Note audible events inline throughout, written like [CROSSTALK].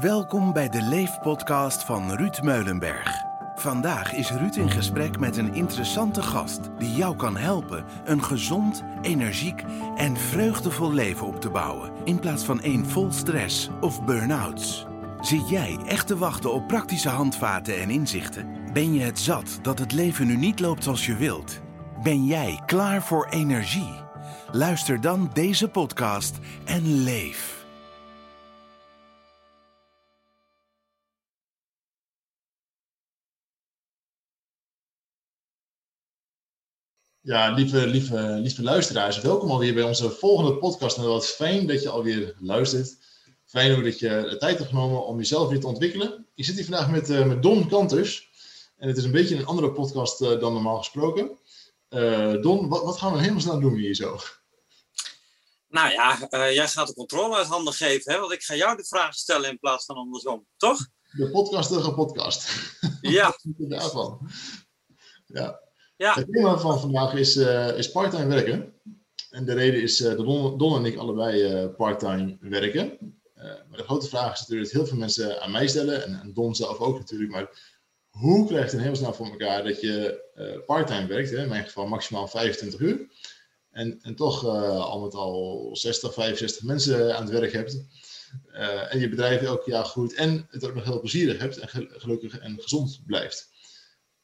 Welkom bij de Leefpodcast van Ruud Meulenberg. Vandaag is Ruud in gesprek met een interessante gast die jou kan helpen een gezond, energiek en vreugdevol leven op te bouwen in plaats van één vol stress of burn-outs. Zit jij echt te wachten op praktische handvaten en inzichten? Ben je het zat dat het leven nu niet loopt zoals je wilt? Ben jij klaar voor energie? Luister dan deze podcast en leef. Ja, lieve, lieve, lieve luisteraars, welkom alweer bij onze volgende podcast. En wat fijn dat je alweer luistert. Fijn ook dat je de tijd hebt genomen om jezelf weer te ontwikkelen. Ik zit hier vandaag met, uh, met Don Kantus. En het is een beetje een andere podcast uh, dan normaal gesproken. Uh, Don, wat, wat, gaan we helemaal snel doen hier zo? Nou ja, jij gaat de controle uit handen geven, hè? want ik ga jou de vraag stellen in plaats van andersom, toch? De podcastige podcast. Ja. [LAUGHS] Daarvan. Ja. Ja. Het thema van vandaag is, uh, is parttime werken. En de reden is uh, dat Don, en ik allebei uh, parttime werken. maar de grote vraag is natuurlijk dat heel veel mensen aan mij stellen, en, Don zelf ook natuurlijk, maar hoe krijg je het heel snel voor elkaar dat je parttime werkt, hè? in mijn geval maximaal 25 uur, en, en toch al met al 60, 65 mensen aan het werk hebt, en je bedrijf elk jaar groeit en het ook nog heel plezierig hebt en gelukkig en gezond blijft.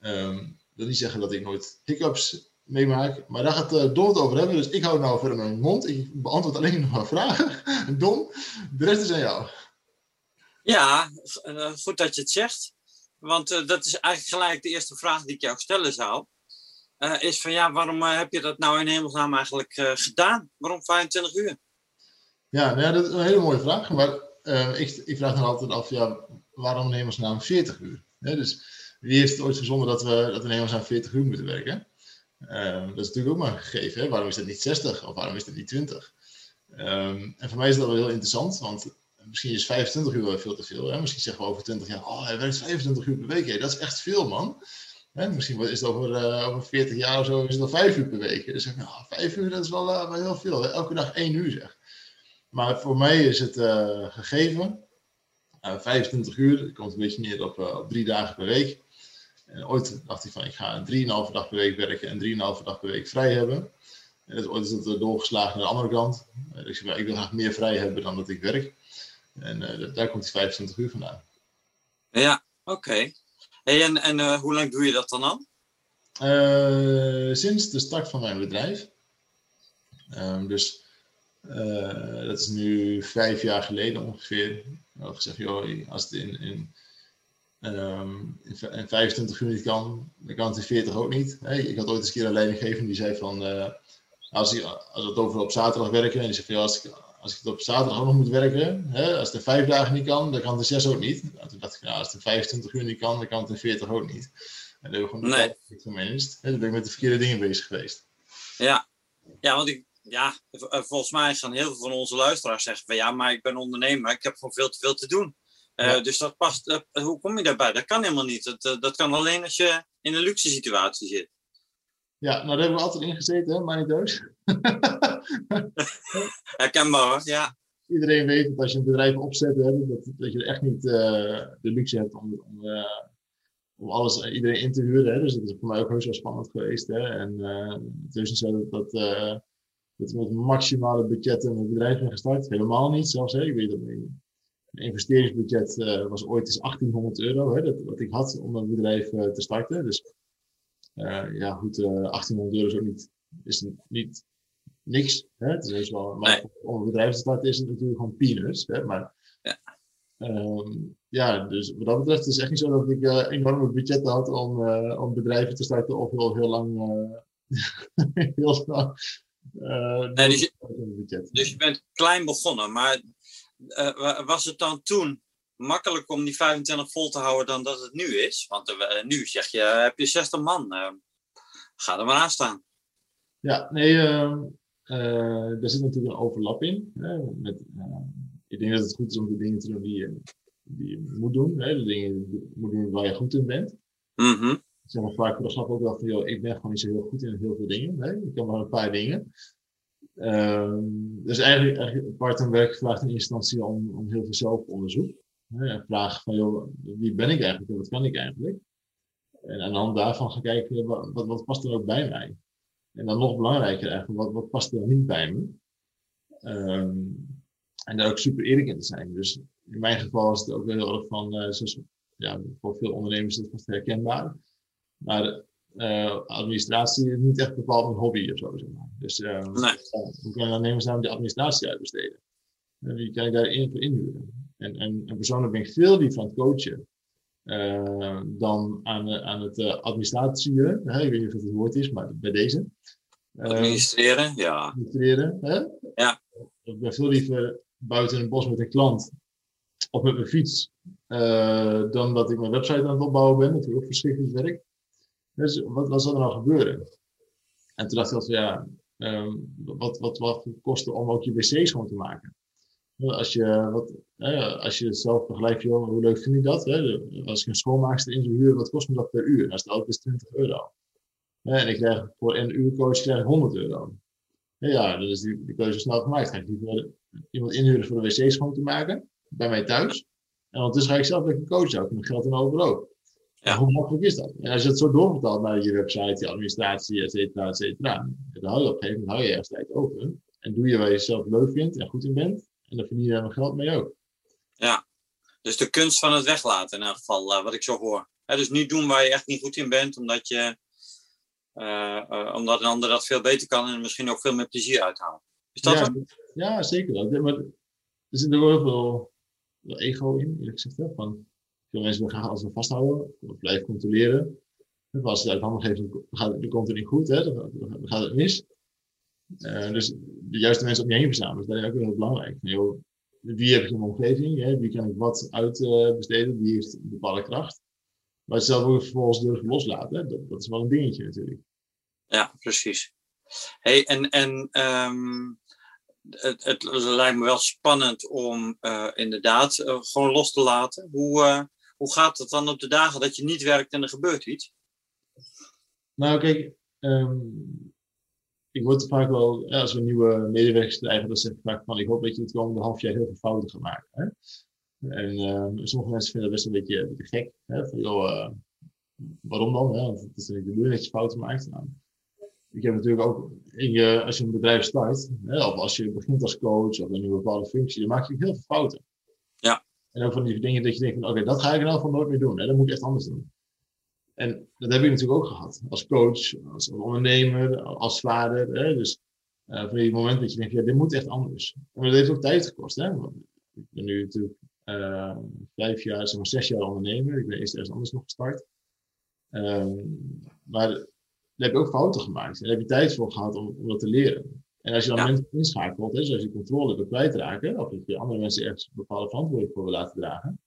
Um, wil niet zeggen dat ik nooit hiccups meemaak, maar daar gaat uh, Don het over hebben. Dus ik hou nou verder mijn mond. Ik beantwoord alleen [LAUGHS] nog maar vragen. Don, de rest is aan jou. Ja, uh, goed dat je het zegt. Want uh, dat is eigenlijk gelijk de eerste vraag die ik jou stellen zou. is van ja, waarom heb je dat nou in hemelsnaam eigenlijk gedaan? Waarom 25 uur? Ja, nou ja, dat is een hele mooie vraag. Maar ik, ik, vraag dan altijd af, ja, waarom in hemelsnaam 40 uur? dus wie heeft het ooit verzonnen dat we, dat we Nederlands aan 40 uur moeten werken? Um, dat is natuurlijk ook maar een gegeven. Hè? Waarom is dat niet 60 of waarom is dat niet 20? Um, ehm, en voor mij is dat wel heel interessant, want misschien is 25 uur wel veel te veel. Hè? Misschien zeggen we over 20 jaar, oh, hij werkt 25 uur per week. Hè? Dat is echt veel, man. Hè? Misschien is het over, uh, over 40 jaar of zo, is het al 5 uur per week. Dus ik, nou, 5 uur, dat is wel, uh, wel heel veel. Elke dag 1 uur, zeg. Maar voor mij is het uh, gegeven, 25 uur, dat komt een beetje neer op, op drie dagen per week. En ooit dacht ik van, ik ga 3,5 dag per week werken en 3,5 dag per week vrij hebben. En dat, ooit is dat doorgeslagen naar de andere kant. Dus ik, zei, ik wil graag meer vrij hebben dan dat ik werk. En uh, daar komt die 25 uur vandaan. Ja, oké. Okay. Hey, en en uh, hoe lang doe je dat dan al? Uh, sinds de start van mijn bedrijf. Um, dus dat is nu vijf jaar geleden ongeveer. Ik gezegd, joh, als het in, in Um, in 25 uur niet kan, dan kan het in 40 ook niet. Hey, ik had ooit eens een keer een leidinggever die zei van, uh, als, ik, als het over op zaterdag werken, en die zei van, ja, als, ik, als ik het op zaterdag ook nog moet werken, hè, als het in 5 dagen niet kan, dan kan het in 6 ook niet. Nou, toen dacht ik, nou, als het in 25 uur niet kan, dan kan het in 40 ook niet. En hebben we gewoon nee. gemanaged. Dan ben ik met de verkeerde dingen bezig geweest. Ja, ja want ik, ja, volgens mij gaan heel veel van onze luisteraars zeggen van, ja, maar ik ben ondernemer, ik heb gewoon veel te veel te doen. Uh, Dus dat past, hoe kom je daarbij? Dat kan helemaal niet. Dat, dat kan alleen als je in een luxe situatie zit. Ja, nou daar hebben we altijd in gezeten, hè, maar niet doos. [LAUGHS] Herkenbaar hoor, ja. Iedereen weet dat als je een bedrijf opzet, hè, dat, dat je echt niet de luxe hebt om, om, om alles, iedereen in te huren. Hè. Dus dat is voor mij ook heus wel spannend geweest. Hè. En het is niet zo dat, dat, dat we met maximale budgetten een bedrijf zijn gestart. Helemaal niet zelfs. Hè. Ik weet dat mijn investeringsbudget uh, was ooit eens 1800 euro, hè, dat, wat ik had om een bedrijf uh, te starten. Dus uh, ja, goed, 1800 euro is ook niet, is niet niks. Hè? Het is wel, maar nee. om een bedrijf te starten is het natuurlijk gewoon peanuts. Hè? Maar, ja. Um, ja, dus wat dat betreft is het echt niet zo dat ik enorme budgetten had om, om bedrijven te starten of wel heel lang. [LAUGHS] heel snel. nee, dus, je, dus je bent klein begonnen, maar uh, was het dan toen makkelijker om die 25 vol te houden dan dat het nu is? Want uh, nu zeg je, heb je 60 man. Ga er maar aan staan. Ja, nee, ehm, er zit natuurlijk een overlap in. Hè, met, ik denk dat het goed is om de dingen te doen die je, die je moet doen. Hè, de dingen moet doen waar je goed in bent. Mm -hmm. Ik zeg maar vaak voor de grap ook wel van, joh, ik ben gewoon niet zo heel goed in heel veel dingen. Hè. Ik kan maar een paar dingen. Um, dus eigenlijk, eigenlijk part-time werk vraagt in instantie om, om heel veel zelfonderzoek. Hè, vraag van, joh, wie ben ik eigenlijk en wat kan ik eigenlijk? En aan de hand daarvan gaan kijken, wat, wat, past er ook bij mij? En dan nog belangrijker eigenlijk, wat, wat past er niet bij me? Ehm, en daar ook super eerlijk in te zijn. Dus in mijn geval is het ook heel erg van, uh, zoals, ja, voor veel ondernemers is het vast herkenbaar. Maar uh, administratie is niet echt bepaald mijn hobby of zo. Zeg maar. Dus uh, nee. hoe kan je dan nemen samen de administratie uitbesteden? En wie kan je daarin voor inhuren? En, en, en persoonlijk ben ik veel liever aan het coachen dan aan, aan het uh, administratie. Hè? Ik weet niet of het het woord is, maar bij deze. Administreren, ja. Administreren, hè? Ja. Ik ben veel liever buiten een bos met een klant of met mijn fiets dan dat ik mijn website aan het opbouwen ben. Natuurlijk ook verschrikkelijk werk. Dus wat, wat zal er nou gebeuren? En toen dacht ik, ja, um, wat, wat, wat kost het om ook je wc schoon te maken? Als je, wat, als je het zelf begrijpt, joh, hoe leuk vind je dat? Hè? Als ik een schoonmaakster in zou wat kost me dat per uur? Dat is altijd is 20 euro. En ik krijg voor een uurcoach krijg 100 euro. Ja, dan is die, keuze snel gemaakt. Ga ik liever iemand inhuren voor de wc schoon te maken, bij mij thuis. En ondertussen ga ik zelf lekker coachen, ook mijn geld dan over ook. Ja. Hoe makkelijk is dat? En als je het zo doorvertaalt naar je website, je administratie, et cetera, et cetera, dan hou je op een gegeven moment hou je ergens tijd over. En doe je waar je zelf leuk vindt en goed in bent. En dan verdien je daar geld mee ook. Ja, dus de kunst van het weglaten in elk geval, uh, wat ik zo hoor. dus niet doen waar je echt niet goed in bent, omdat, je, uh, uh, omdat een ander dat veel beter kan en misschien ook veel meer plezier uithaalt. Is dat ja, ja, zeker. Maar er zit er wel, wel ego in, eerlijk gezegd. Van, veel mensen willen graag alles vasthouden, of blijven controleren. als het uit handen geeft, dan komt het niet goed, hè? Dan, gaat het mis. Uh, dus de juiste mensen om je heen verzamelen, dat is ook heel belangrijk. Wie in mijn omgeving? Hè? Wie kan ik wat uitbesteden? wie heeft een bepaalde kracht? Maar het zelf ook vervolgens durven loslaten? Dat, dat, is wel een dingetje natuurlijk. Ja, precies. Hey, en en um, het, het, lijkt me wel spannend om uh, inderdaad uh, gewoon los te laten. Hoe, hoe gaat het dan op de dagen dat je niet werkt en er gebeurt iets? Nou, kijk, um, ik word vaak wel, als we nieuwe medewerkers krijgen, dan zeg ik vaak van, ik hoop dat je het komende half jaar heel veel fouten gaat maken. Hè? En um, sommige mensen vinden dat best een beetje, een beetje gek. Hè? Van, joh, uh, waarom dan? Hè? Want het is niet de bedoeling dat je fouten maakt. Nou, ik heb natuurlijk ook, in je, als je een bedrijf start, hè, of als je begint als coach of in een bepaalde functie, dan maak je heel veel fouten. Ja. En ook van die dingen dat je denkt van, oké, dat ga ik elk geval nooit meer doen. Hè? Dat moet ik echt anders doen. En dat heb ik natuurlijk ook gehad. Als coach, als ondernemer, als vader. Hè? Dus uh, van die moment dat je denkt, ja, dit moet echt anders. En dat heeft ook tijd gekost. Hè? Ik ben nu natuurlijk uh, vijf jaar, zeg maar zes jaar ondernemer. Ik ben eerst ergens anders nog gestart. Um, maar daar heb je ook fouten gemaakt. En daar heb je tijd voor gehad om, om dat te leren. En als je dan ja. mensen inschakelt, hè, zoals je controle wil kwijtraken, of dat je andere mensen ergens bepaalde verantwoording voor wil laten dragen,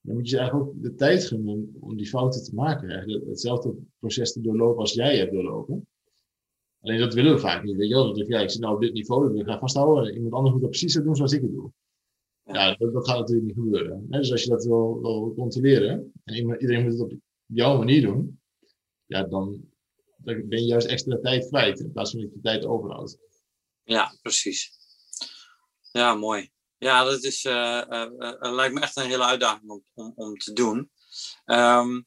dan moet je ze eigenlijk ook de tijd gunnen om die fouten te maken. Eigenlijk hetzelfde proces te doorlopen als jij hebt doorlopen. Alleen dat willen we vaak niet. Weet je wel? Dat ja, ik zit nou op dit niveau, ik ga vasthouden. Iemand anders moet dat precies zo doen zoals ik het doe. Ja, dat, dat gaat natuurlijk niet gebeuren. Dus als je dat wil, wil controleren, en iedereen moet het op jouw manier doen, ja, dan, dan ben je juist extra tijd kwijt in plaats van dat je tijd overhoudt. Ja, precies. Ja, mooi. Ja, dat is, uh, uh, uh, lijkt me echt een hele uitdaging om, om, om te doen. Um,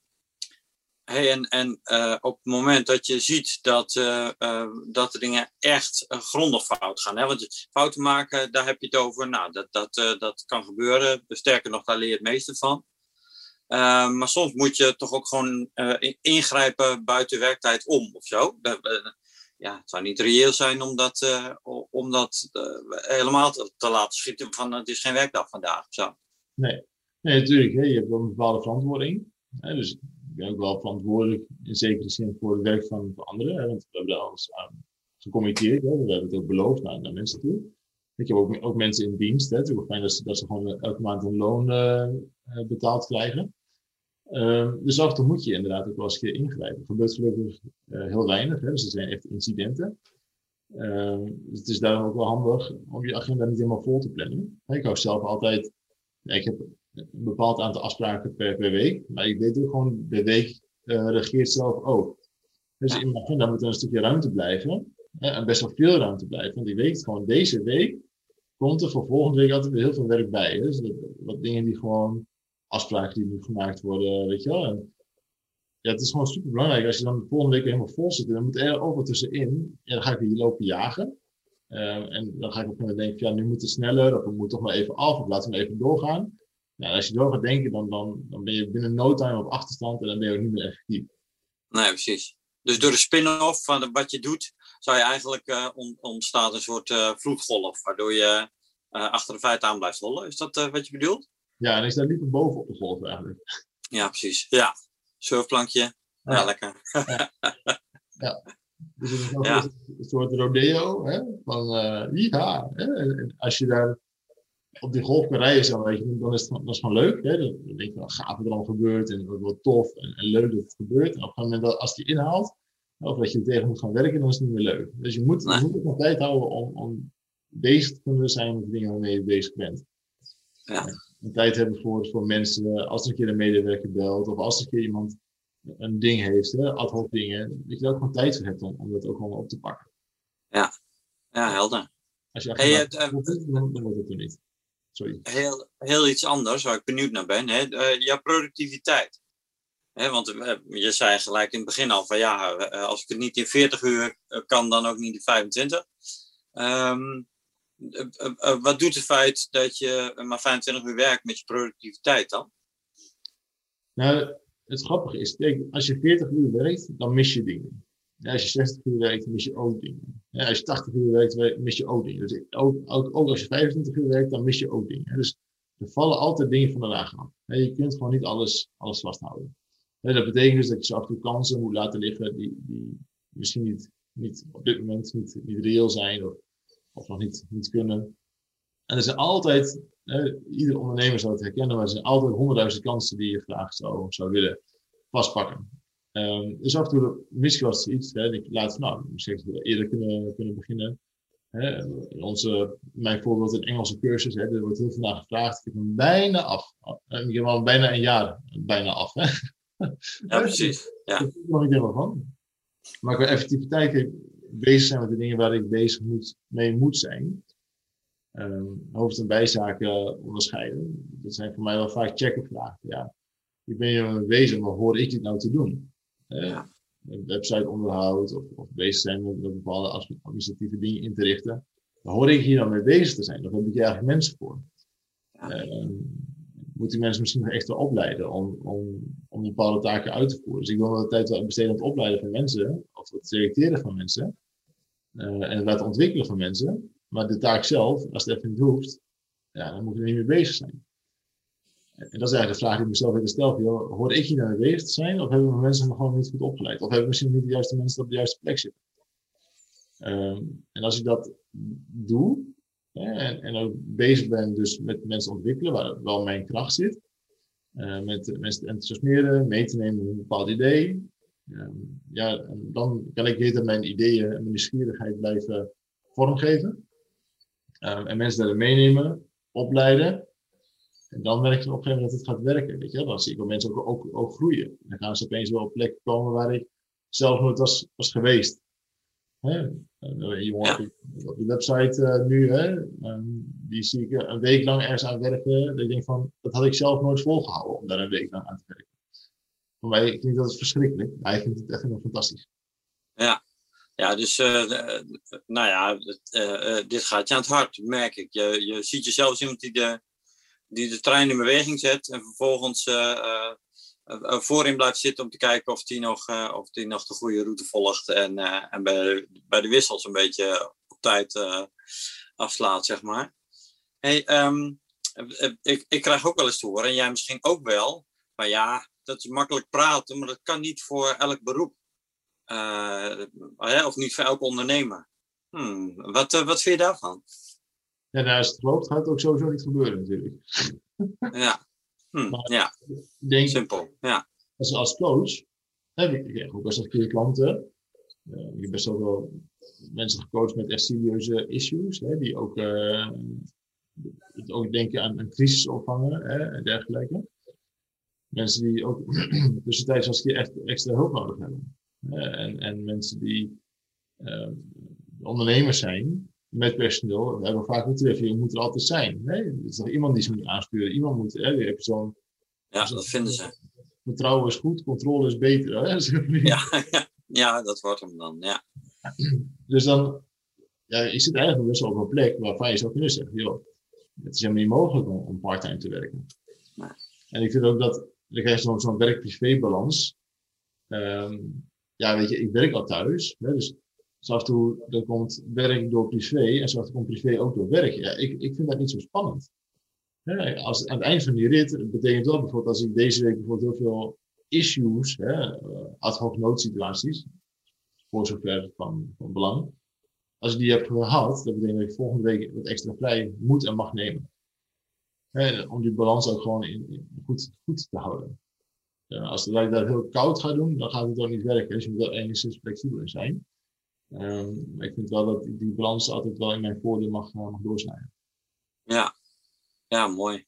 hey, en en op het moment dat je ziet dat, dat dingen echt grondig fout gaan. Hè? Want fouten maken, daar heb je het over. Nou, dat, dat, dat kan gebeuren. Sterker nog, daar leer je het meeste van. Ehm, maar soms moet je toch ook gewoon ingrijpen buiten werktijd om of zo ja, het zou niet reëel zijn om dat, uh, om dat uh, helemaal te, te, laten schieten van het is geen werkdag vandaag zo. Nee, nee natuurlijk. Hè. Je hebt wel een bepaalde verantwoording. Hè. Dus ik ben ook wel verantwoordelijk in zekere zin voor het werk van, anderen. Hè. Want we hebben daar alles aan gecommitteerd. We hebben het ook beloofd naar, mensen toe. Ik heb ook, ook mensen in dienst. Hè. Het is ook fijn dat ze, gewoon elke maand een loon uh, betaald krijgen. Um, dus af en toe moet je inderdaad ook wel eens een keer ingrijpen. Er gebeurt gelukkig uh, heel weinig, hè? dus er zijn echt incidenten. Um, dus het is daarom ook wel handig om je agenda niet helemaal vol te plannen. Ik hou zelf altijd, ja, ik heb een bepaald aantal afspraken per, per week, maar ik weet ook gewoon, de week uh, regeert zelf ook. Dus in mijn agenda moet er een stukje ruimte blijven, hè? en best wel veel ruimte blijven, want ik weet gewoon, deze week komt er voor volgende week altijd weer heel veel werk bij. Hè? Dus dat, wat dingen die gewoon afspraken die nu gemaakt worden, weet je wel. En, ja, het is gewoon super belangrijk. Als je dan de volgende week helemaal vol zit, dan moet er ook wat tussenin. Ja, dan ga ik hier lopen jagen. En dan ga ik op een denken, ja, nu moet het sneller, of we moeten toch maar even af, of laten we even doorgaan. Nou, als je door gaat denken, dan, dan, dan ben je binnen no time op achterstand en dan ben je ook niet meer effectief. Nee, precies. Dus door de spin-off van wat je doet, zou je eigenlijk uh, ontstaat een soort uh, vloedgolf, waardoor je achter de feiten aan blijft rollen. Is dat wat je bedoelt? Ja, en ik sta liever boven op de golf eigenlijk. Ja, precies. Ja, surfplankje. Ja, ja lekker. Ja. [LAUGHS] ja. Dus het is ja. een soort rodeo, hè? van ja. Hè? als je daar op die golf kan rijden, zo, weet je, dan is het, dat is gewoon leuk. Hè? Dan denk je, wat gaaf wat er allemaal gebeurt en wat, wat tof en, en, leuk dat het gebeurt. En op een moment, dat, als die inhaalt, of dat je er tegen moet gaan werken, dan is het niet meer leuk. Dus je moet, nee. je moet nog tijd houden om, om bezig te kunnen zijn met de dingen waarmee je bezig bent. Ja. En tijd hebben voor, voor mensen, als er een keer een medewerker belt, of als er een keer iemand een ding heeft, hè, ad hoc dingen, dat je daar ook gewoon tijd voor hebt om, om dat ook allemaal op te pakken. Ja, ja helder. Als je hey, het, uh, dan, dan wordt het er niet. Sorry. Heel, heel iets anders, waar ik benieuwd naar ben. Hè? Uh, jouw productiviteit. Hè, want uh, je zei gelijk in het begin al van ja, als ik het niet in 40 uur kan, dan ook niet in 25. Um, wat doet het feit dat je maar 25 uur werkt met je productiviteit dan? Nou, het grappige is, kijk, als je 40 uur werkt, dan mis je dingen. Als je 60 uur werkt, mis je ook dingen. Als je 80 uur werkt, mis je ook dingen. Dus ook, ook, ook, als je 25 uur werkt, dan mis je ook dingen. Dus er vallen altijd dingen van de wagen af. Je kunt gewoon niet alles, alles vasthouden. Dat betekent dus dat je zo af en toe kansen moet laten liggen die, die misschien niet, niet op dit moment niet, niet reëel zijn of, of nog niet, niet kunnen. En er zijn altijd, ieder ondernemer zou het herkennen, maar er zijn altijd honderdduizend kansen die je graag zou, zou willen vastpakken. Um, dus af en toe was iets, hè, ik laat nou, misschien eerder kunnen, kunnen beginnen. Hè, onze, mijn voorbeeld in Engelse cursus, hè, er wordt heel vandaag gevraagd, ik heb hem bijna af. Ik heb al bijna een jaar bijna af. Hè. Ja, precies. Ja. [LAUGHS] Daar nog niet helemaal van. Maar qua effectiviteit bezig zijn met de dingen waar ik bezig moet, mee moet zijn. Um, hoofd- en bijzaken onderscheiden. Dat zijn voor mij wel vaak checkenvragen. Ja, ik ben hier mee bezig, maar hoor ik dit nou te doen? ja. website onderhoud of, of bezig zijn met, bepaalde administratieve dingen in te richten. Hoor ik hier dan mee bezig te zijn. Daar heb ik eigenlijk mensen voor. Ja. Uh, moet die mensen misschien nog extra opleiden om, om, om bepaalde taken uit te voeren. Dus ik wil wel de tijd wel besteden aan het opleiden van mensen, of het selecteren van mensen, uh, en laten ontwikkelen van mensen. Maar de taak zelf, als het even niet hoeft, ja, dan moet je er niet mee bezig zijn. En dat is eigenlijk de vraag die ik mezelf weer stel. Hoor ik hier naar bezig te zijn? Of hebben we mensen nog gewoon niet goed opgeleid? Of hebben we misschien niet de juiste mensen op de juiste plek zitten? Um, en als ik dat doe, en, en ook bezig ben dus met mensen ontwikkelen, waar wel mijn kracht zit, uh, met mensen te enthousiasmeren, mee te nemen in een bepaald idee, um, ja, dan kan ik weer mijn ideeën en mijn nieuwsgierigheid blijven vormgeven. Um, en mensen daarin meenemen, opleiden. En dan merk je op een gegeven moment dat het gaat werken. Weet je? Dan zie ik wel mensen ook, ook, ook groeien. Dan gaan ze opeens wel op plekken komen waar ik zelf nooit was, was geweest. Hè? Je ja. op die website uh, nu, hè? Um, die zie ik een week lang ergens aan werken. Dat ik denk van, dat had ik zelf nooit volgehouden om daar een week lang aan te werken. Voor mij vind dat het verschrikkelijk. Hij vindt het echt helemaal fantastisch. Ja, ja, dus uh, nou ja, uh, dit gaat je aan het hart, merk ik. Je, je ziet jezelf iemand die de, die de trein in beweging zet en vervolgens voorin blijft zitten om te kijken of die nog, of die nog de goede route volgt en, en bij, bij de wissels een beetje op tijd afslaat, zeg maar. Hey, um, ik, ik krijg ook wel eens te horen, en jij misschien ook wel, maar ja, dat is makkelijk praten, maar dat kan niet voor elk beroep. of niet voor elk ondernemer. Hmm, wat, wat vind je daarvan? Ja, nou, als het gelooft, gaat het ook sowieso niet gebeuren natuurlijk. Ja, hm, ja. Denk, simpel. Ja. Als, als coach heb ik ook best wel keer klanten. Uh, ik heb best wel mensen gecoacht met echt serieuze issues, hè, die ook, uh, ook denken aan, een crisisopvangen hè, en dergelijke. Mensen die ook [CLEARS THROAT] tussentijds als keer echt extra hulp nodig hebben. Uh, en, en mensen die ondernemers zijn, met personeel, we hebben vaak moeten je moet er altijd zijn. Hè? Er is nog iemand die ze moet aansturen. Iemand moet, hè, je zo'n Ja, dat vinden ze. Vertrouwen is goed, controle is beter. Hè? [LAUGHS] Ja, ja, ja, dat wordt hem dan, ja. [CLEARS THROAT] Dus dan, ja, je zit eigenlijk best wel op een plek waarvan je zou kunnen zeggen, joh, het is helemaal niet mogelijk om, om parttime te werken. Nee. En ik vind ook dat, dan krijg je zo'n werk-privé-balans. Um, ja, weet je, ik werk al thuis. Hè, dus af en toe er komt werk door privé en zo af en toe komt privé ook door werk. Ja, ik, ik vind dat niet zo spannend. Hè, als, aan het eind van die rit betekent wel bijvoorbeeld als ik deze week bijvoorbeeld heel veel issues, hè, eh, ad hoc noodsituaties, voor zover van, van belang. Als ik die heb gehad, dat betekent dat ik volgende week wat extra vrij moet en mag nemen. Hè, om die balans ook gewoon in, goed, goed te houden. als het daar heel koud gaat doen, dan gaat het ook niet werken. Dus je moet er enigszins flexibel in zijn. Um, maar ik vind wel dat die balans altijd wel in mijn voordeel mag, eh, mag doorsnijden. Ja, ja, mooi.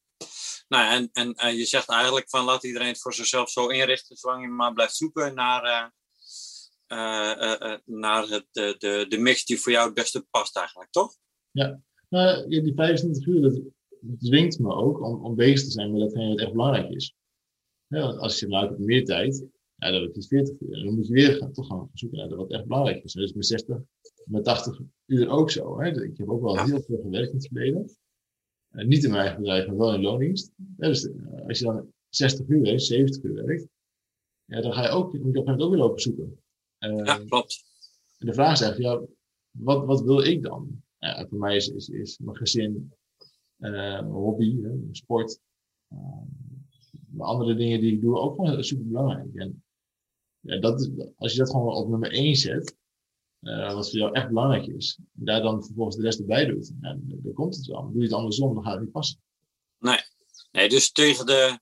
Nou, en, en uh, je zegt eigenlijk van laat iedereen het voor zichzelf zo inrichten, zolang je maar blijft zoeken naar, uh, naar het, de, de, de mix die voor jou het beste past eigenlijk, toch? Ja, nou, die 25 uur, dat, dwingt me ook om, om bezig te zijn met datgene wat echt belangrijk is. Ja, als je nou meer tijd, ja, dan heb je 40 uur. En dan moet je weer gaan, toch gaan zoeken naar wat echt belangrijk is. Dus met 60, met 80 uur ook zo. Hè. Ik heb ook wel heel veel gewerkt in het verleden. Uh, niet in mijn eigen bedrijf, maar wel in loondienst. dus uh, als je dan 60 uur werkt, 70 uur werkt, ja, dan ga je ook, moet je op een gegeven moment ook weer lopen zoeken. Uh, ja, klopt. En de vraag is eigenlijk, ja, wat, wat wil ik dan? Ja, voor mij is, is, is mijn gezin, mijn hobby, sport, andere dingen die ik doe ook super belangrijk. En ja, dat is, als je dat gewoon op nummer 1 zet, uh, wat voor jou echt belangrijk is, en daar dan vervolgens de rest erbij doet, ja, dan komt het wel. Doe je het andersom, dan gaat het niet passen. Nee, nee dus tegen de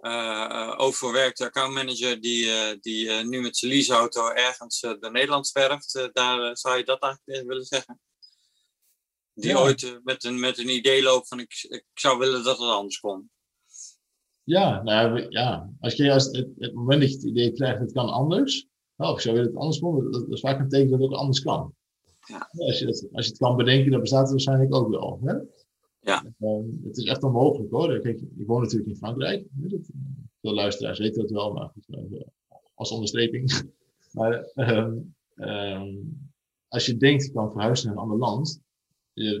uh, overwerkte accountmanager die, die nu met zijn leaseauto ergens de Nederland zwerft, daar zou je dat eigenlijk willen zeggen? Die ja. ooit met, een, met een idee loopt van ik, ik zou willen dat het anders kon. Ja, nou ja, als je als het, het moment dat je het idee krijgt, het kan anders. Nou, of zou willen het anders doen, dat, is vaak een teken dat het anders kan. Ja. als, je het, als je het kan bedenken, dan bestaat het waarschijnlijk ook wel. Hè? Ja. Uh, het is echt onmogelijk hoor. Kijk, ik woon natuurlijk in Frankrijk. Veel luisteraars weten dat wel, maar goed, uh, als onderstreping. [LAUGHS] maar um, um, als je denkt, je kan verhuizen naar een ander land,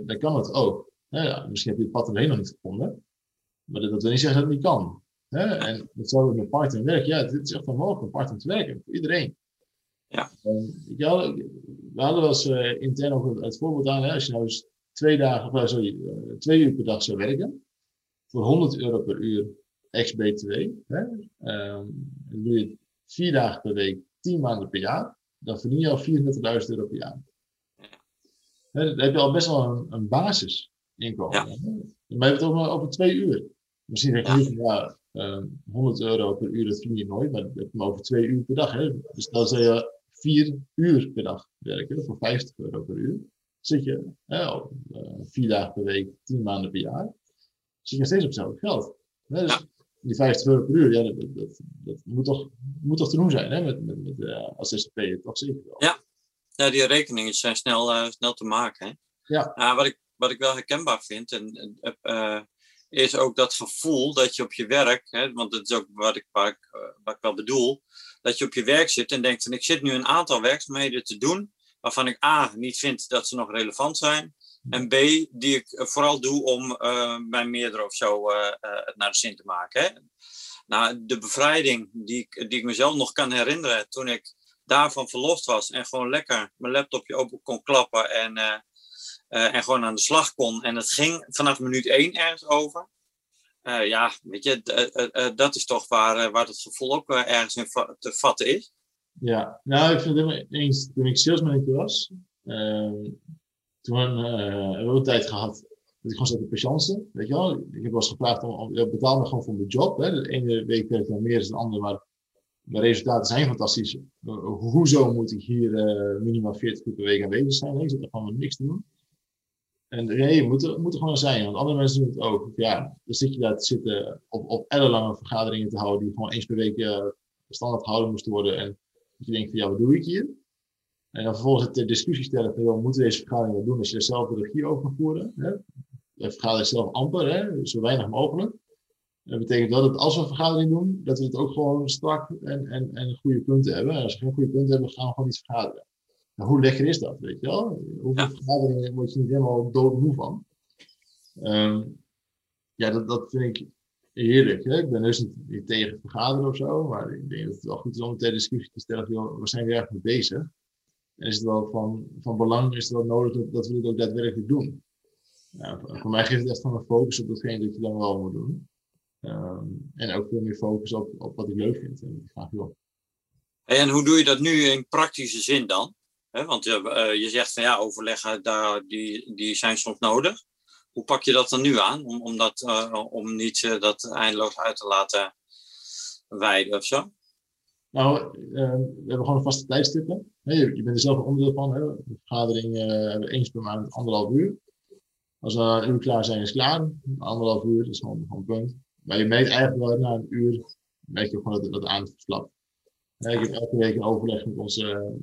dan kan het ook. Ja, misschien heb je het pad erheen nog niet gevonden. Maar dat wil niet zeggen dat het niet kan. Hè? En hetzelfde met part-time werk. Ja, het is echt onmogelijk om part-time te werken. Voor iedereen. Ja. ja we hadden wel eens uh, intern ook het voorbeeld aan. Hè? Als je nou eens twee, dagen, of, sorry, uh, twee uur per dag zou werken. Voor 100 euro per uur ex-BTW. Um, dan doe je vier dagen per week, 10 maanden per jaar. Dan verdien je al 34.000 euro per jaar. Dan heb je al best wel een, een basisinkomen. Ja. Maar je hebt het over, over twee uur. Misschien denk je van ja, uh, ehm, 100 euro per uur, dat verdien je nooit, maar dat heb je maar over twee uur per dag. Hè? Dus dan zou je vier uur per dag werken, voor 50 euro per uur. Zit je hè, op, uh, vier dagen per week, 10 maanden per jaar, zit je nog steeds op hetzelfde geld. Hè? Dus die 50 euro per uur, ja, dat, dat, dat, moet, toch, moet toch te doen zijn hè? met, met, met uh, als SCP, toch zeker wel. Ja. Ja, die rekeningen zijn snel, uh, snel te maken. Hè? Ja. wat, ik, wat ik wel herkenbaar vind, en, uh, is ook dat gevoel dat je op je werk, hè, want dat is ook wat ik, wat, ik, wat ik wel bedoel, dat je op je werk zit en denkt van ik zit nu een aantal werkzaamheden te doen waarvan ik A niet vind dat ze nog relevant zijn en B die ik vooral doe om uh, mijn meerdere of zo uh, uh, naar de zin te maken. Hè. Nou, de bevrijding die ik, die ik mezelf nog kan herinneren toen ik daarvan verlost was en gewoon lekker mijn laptopje open kon klappen en uh, en gewoon aan de slag kon. En het ging vanaf minuut één ergens over. Uh, ja, weet je, dat is toch waar, waar het gevoel ook ergens in te vatten is. Ja, nou, ik vind het eens, toen ik salesmanager was, ehm, toen hebben we een tijd gehad dat ik gewoon zat te patiënten, weet je wel. Ik heb wel gevraagd om, om betaal me gewoon voor mijn job. Hè. De ene week werkt dan meer dan de andere, maar de resultaten zijn fantastisch. hoezo moet ik hier minimaal 40 uur per week aanwezig zijn? Ik zit er gewoon niks te doen. En nee, moet er, moet er gewoon zijn, want andere mensen doen het ook. Ja, dan zit je daar te zitten op, op ellenlange vergaderingen te houden, die gewoon eens per week uh, standaard gehouden moesten worden. En dat je denkt van, ja, wat doe ik hier? En dan vervolgens het discussie stellen van, joh, moeten deze vergaderingen doen als je zelf de regie over kan voeren? Hè? De zelf amper, hè? zo weinig mogelijk. Dat betekent wel dat als we een vergadering doen, dat we het ook gewoon strak en, en, en goede punten hebben. En als we geen goede punten hebben, gaan we gewoon niet vergaderen. Nou, hoe lekker is dat, weet je wel? Hoeveel vergaderingen word je niet helemaal doodmoe van? Um, ja, dat, dat vind ik heerlijk. Hè? Ik ben dus niet, tegen vergaderen of zo, maar ik denk dat het wel goed is om ter discussie te stellen, joh, waar zijn we erg mee bezig? En is het wel van, van belang, is het wel nodig dat, dat we dit ook daadwerkelijk doen? voor mij geeft het echt van een focus op datgene dat je dan wel moet doen. Um, en ook veel meer focus op, op wat ik leuk vind en graag wil. En hoe doe je dat nu in praktische zin dan? want je, uh, je zegt van ja, overleggen daar, die, die zijn soms nodig. Hoe pak je dat dan nu aan? Om, om, dat, uh, om niet uh, dat eindeloos uit te laten wijden of zo? Nou, we hebben gewoon vaste tijdstippen. Je, je, bent er zelf een onderdeel van. Hè? De vergadering hebben we eens per maand anderhalf uur. Als we een uur klaar zijn, is klaar. Anderhalf uur, dat is gewoon, gewoon een punt. Maar je meet eigenlijk wel na een uur, merk je gewoon dat, dat aan het verslapt. ik heb elke week een overleg met onze,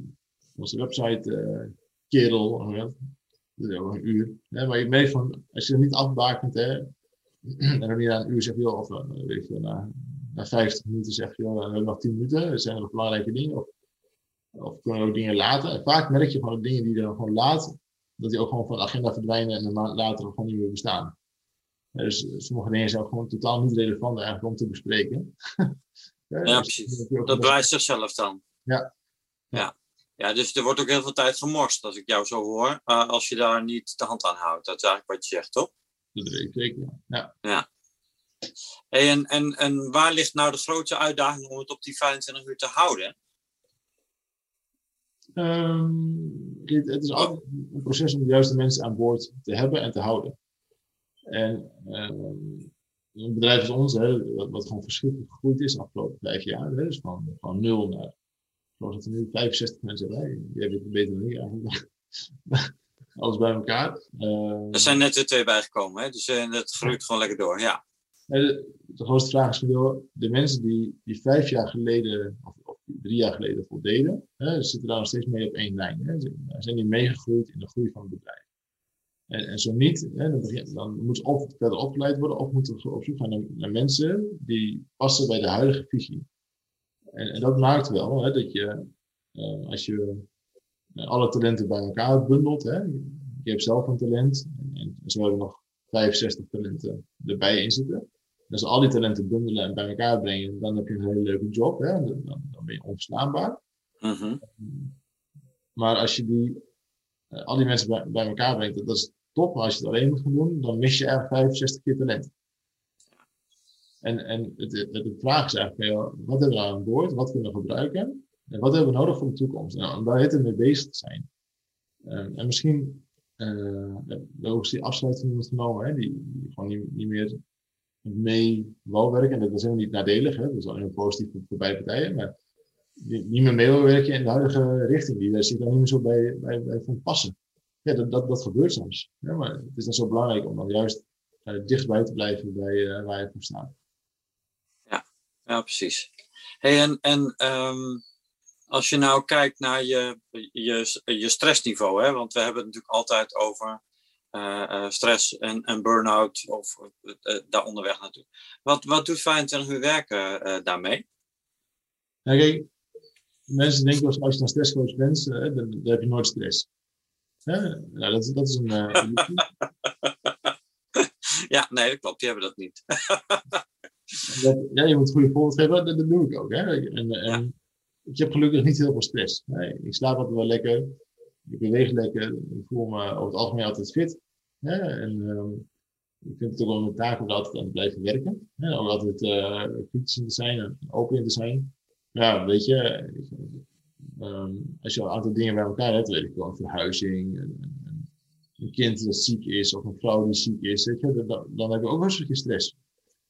onze website uh, kerel. Dat is ook een uur. maar je merkt van, als je er niet afbakent, hè, en [CLEARS THROAT] dan na een uur zeg je, of uh, weet je, na, na 50 minuten zeg je, we hebben nog 10 minuten, er zijn nog belangrijke dingen. Of, of kunnen we ook dingen laten. En vaak merk je van de dingen die dan gewoon laat, dat die ook gewoon van de agenda verdwijnen en maand later gewoon niet meer bestaan. Dus sommige dingen zijn ook gewoon totaal niet relevant eigenlijk om te bespreken. [LAUGHS] ja, dus precies. Dat bewijst zichzelf dan. Ja. ja. Ja, dus er wordt ook heel veel tijd gemorst, als ik jou zo hoor, uh, als je daar niet de hand aan houdt. Dat is eigenlijk wat je zegt, toch? Dat weet ik zeker, ja. ja. Hey, en, en, en waar ligt nou de grootste uitdaging om het op die 25 uur te houden? Um, het is altijd een proces om de juiste mensen aan boord te hebben en te houden. En um, een bedrijf als ons, hè, wat, wat, gewoon verschrikkelijk gegroeid is de afgelopen vijf jaar, hè, dus van, van nul naar, zoals het er nu 65 mensen bij, die hebben het beter dan ik eigenlijk. [LAUGHS] Alles bij elkaar. Uh, er zijn net er twee bijgekomen, hè? dus uh, het groeit gewoon lekker door, ja. De, de grootste vraag is de mensen die, die vijf jaar geleden, of, of drie jaar geleden voldeden, hè, zitten daar nog steeds mee op één lijn. Hè. Ze zijn die meegegroeid in de groei van het bedrijf. En, en zo niet, hè, dan, begin, dan moeten ze of verder opgeleid worden, of moeten we op zoek gaan naar, naar mensen die passen bij de huidige visie. En, en dat maakt wel hè, dat je, uh, als je uh, alle talenten bij elkaar bundelt, hè, je hebt zelf een talent, en, en zo hebben we nog 65 talenten erbij in zitten. Als al die talenten bundelen en bij elkaar brengen, dan heb je een hele leuke job. Hè? Dan, dan ben je onverslaanbaar. Uh Maar als je die, uh, al die mensen bij, bij elkaar brengt, dat, is top. Maar als je het alleen moet gaan doen, dan mis je eigenlijk 65 keer talent. En, en het, het, de vraag is eigenlijk, wat hebben we aan boord? Wat kunnen we gebruiken? En wat hebben we nodig voor de toekomst? Nou, om daar het mee bezig te zijn. Um, en misschien uh, ook die afsluiting genomen, hè, die, die gewoon niet, niet meer mee wou werken. En dat is helemaal niet nadelig, hè? dat is alleen positief voor, beide partijen. Maar niet meer mee wil werken in de huidige richting. Die zit daar niet meer zo bij, bij, bij van passen. Ja, dat, dat, dat gebeurt soms. Ja, maar het is dan zo belangrijk om dan juist uh, dichtbij te blijven bij uh, waar je voor staat. Ja, ja precies. Hey, en en um, als je nou kijkt naar je, je, je stressniveau, hè, want we hebben het natuurlijk altijd over uh, stress en, en burn-out of daar onderweg naartoe. Wat, wat doet 25 uur werken daarmee? Ja, kijk, mensen denken als, als je een stresscoach bent, dan, dan, heb je nooit stress. Ja, nou, dat, dat is een. [LAUGHS] ja, nee, dat klopt, die hebben dat niet. [LAUGHS] dat, ja, je moet goede voorbeeld geven, dat, dat, doe ik ook. Hè? En, en ik heb gelukkig niet heel veel stress. Nee, ik slaap altijd wel lekker ik beweeg lekker, ik voel me over het algemeen altijd fit. Hè? En um, ik vind het ook wel mijn taak om altijd aan te blijven werken. Hè? Om altijd uh, kritisch in te zijn en open in te zijn. Ja, weet je, um, als je een aantal dingen bij elkaar hebt, weet ik wel, verhuizing, een, een, een, kind dat ziek is of een vrouw die ziek is, weet je, dan, dan heb je ook wel een stukje stress.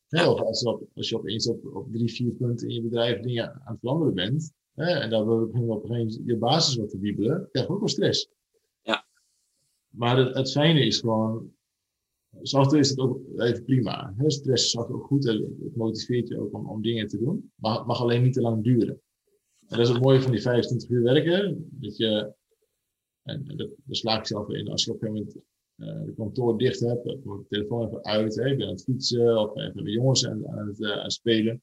Ja, of als, als je opeens op, op drie, vier punten in je bedrijf dingen aan het veranderen bent, en dan begin je op een je basis wat te wiebelen, krijg je ook wel stress. Ja. Maar het, het fijne is gewoon, software is het ook even prima. Hè? Stress is ook goed, het motiveert je ook om, om dingen te doen, maar het mag alleen niet te lang duren. En dat is het mooie van die 25 uur werken, dat je, en daar sla ik zelf in, als je op een gegeven moment de kantoor dicht heb, de telefoon even uit, hè, ik aan het fietsen of even de jongens aan, aan het, aan het spelen.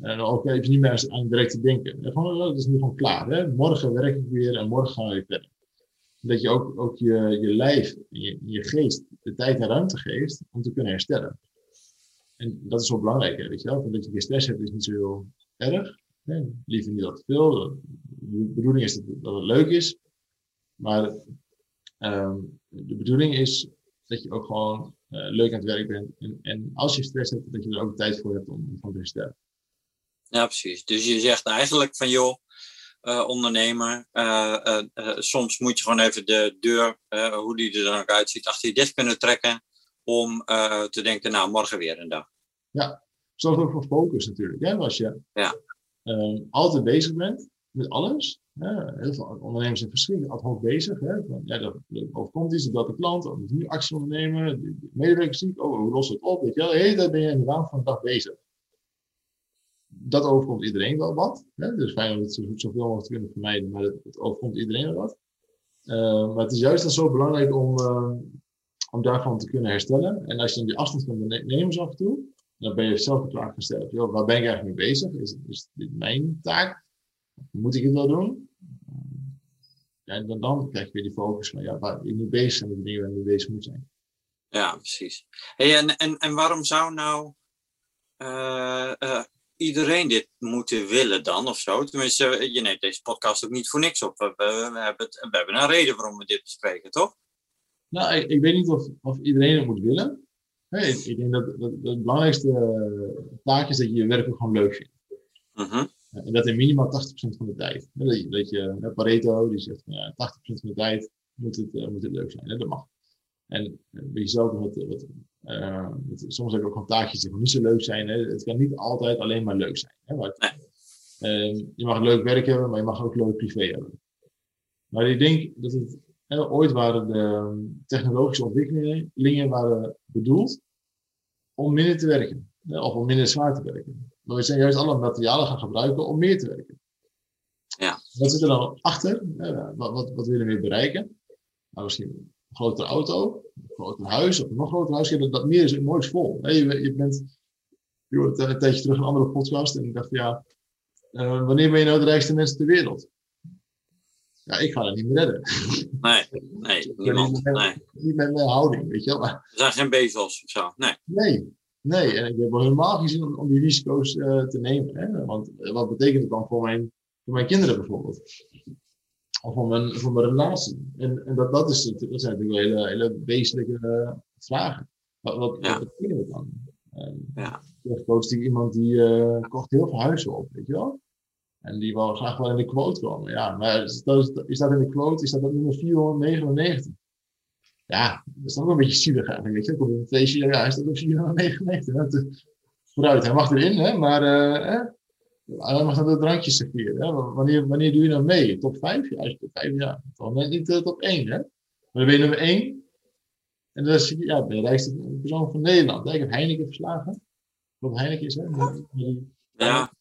En ook even niet meer aan direct te denken. Gewoon, dat is nu gewoon klaar. Hè? Morgen werk ik weer en morgen gaan we weer verder. Dat je ook, ook je, je lijf, je, je geest, de tijd en ruimte geeft om te kunnen herstellen. En dat is wel belangrijk, hè, weet je wel. Dat je geen stress hebt is niet zo heel erg. Hè? Liever niet dat te veel. De bedoeling is dat, het leuk is. Maar um, de bedoeling is dat je ook gewoon uh, leuk aan het werk bent. En, en, als je stress hebt, dat je er ook tijd voor hebt om, om te herstellen. Ja, precies. Dus je zegt eigenlijk van joh, uh, ondernemer, uh, soms moet je gewoon even de deur, hoe die er dan ook uitziet, achter je dicht kunnen trekken om te denken, nou, morgen weer een dag. Ja, zorg ook voor focus natuurlijk. Hè? Als je ja. Altijd bezig bent met alles, heel veel ondernemers zijn verschrikkelijk ad hoc bezig. Hè? Ja, dat, overkomt iets, dat de klant, of nu actie ondernemen, de medewerkers ziek, oh, hoe lossen het op? Weet je? De hele tijd ben je in de waan van de dag bezig dat overkomt iedereen wel wat. Hè? Dus fijn om het zoveel mogelijk te kunnen vermijden, maar het, overkomt iedereen wel wat. Uh, maar het is juist dan zo belangrijk om, uh, om daarvan te kunnen herstellen. En als je dan die afstand nemen af en toe, dan ben je zelf klaar gesteld. Joh, waar ben ik eigenlijk mee bezig? Is, is dit mijn taak? Moet ik het wel doen? Ja, en dan, dan krijg je weer die focus van ja, waar ik nu bezig ben met de dingen waar ik mee bezig moet zijn. Ja, precies. Hey, en, en, en waarom zou nou uh, iedereen dit moeten willen dan of zo? Tenminste, je neemt deze podcast ook niet voor niks op. We, we, hebben, het, we hebben een reden waarom we dit bespreken, toch? Nou, ik, ik weet niet of, of iedereen het moet willen. Ik, ik, denk dat, dat, het belangrijkste uh, taak is dat je je werk ook gewoon leuk vindt. Uh En dat in minimaal 80% van de tijd. Dat je, dat je Pareto die zegt van ja, 80% van de tijd moet het, uh, moet het leuk zijn. Dat mag. En weet je zelf wat, wat uh, soms heb ik ook gewoon taakjes die niet zo leuk zijn. Hè. Het kan niet altijd alleen maar leuk zijn. Hè. Maar, uh, je mag leuk werk hebben, maar je mag ook leuk privé hebben. Maar ik denk dat het hè, ooit waren de ehm, technologische ontwikkelingen waren bedoeld om minder te werken. Hè, of om minder zwaar te werken. Maar we zijn juist alle materialen gaan gebruiken om meer te werken. Ja. Wat zit er dan achter? Wat, wat, wat willen we bereiken? Nou, misschien een grotere auto, een groter huis of een nog groter huis. Dat, dat meer is nooit vol. Je, je bent, je hoort een tijdje terug een andere podcast en ik dacht, ja, uh, wanneer ben je nou de rijkste mensen ter wereld? Ja, ik ga dat niet meer redden. Nee, nee, [LAUGHS] niemand. Niet met, nee. niet met mijn houding, weet je wel. Maar, er zijn geen bezels of zo, nee. Nee, nee. En ik heb wel helemaal geen zin om, om die risico's uh, te nemen. Hè? Want wat betekent het dan voor mijn, voor mijn kinderen bijvoorbeeld? of om een, voor mijn relatie. En, en dat, dat, is, dat zijn natuurlijk hele, hele wezenlijke uh, vragen. Wat, wat, ja. wat betekent dat dan? Um, ja. Ik iemand die uh, kocht heel veel huizen op, weet je wel? En die wil graag wel in de quote komen. Ja, maar is dat, is dat in de quote, is dat, dat nummer 499? Ja, dat is ook een beetje zielig eigenlijk, weet je. Komt een feestje, ja, is dat op 499? Vooruit, hij mag erin, hè, maar uh, hij mag naar de drankjes serveren. Wanneer, wanneer doe je dan mee? Top 5? Ja, top 5, ja. Toch net niet uh, top 1, hè? Maar dan ben je nummer 1. En dan je, ja, de rijkste persoon van Nederland. Ik heb Heineken verslagen. Wat Heineken is, hè? Ja,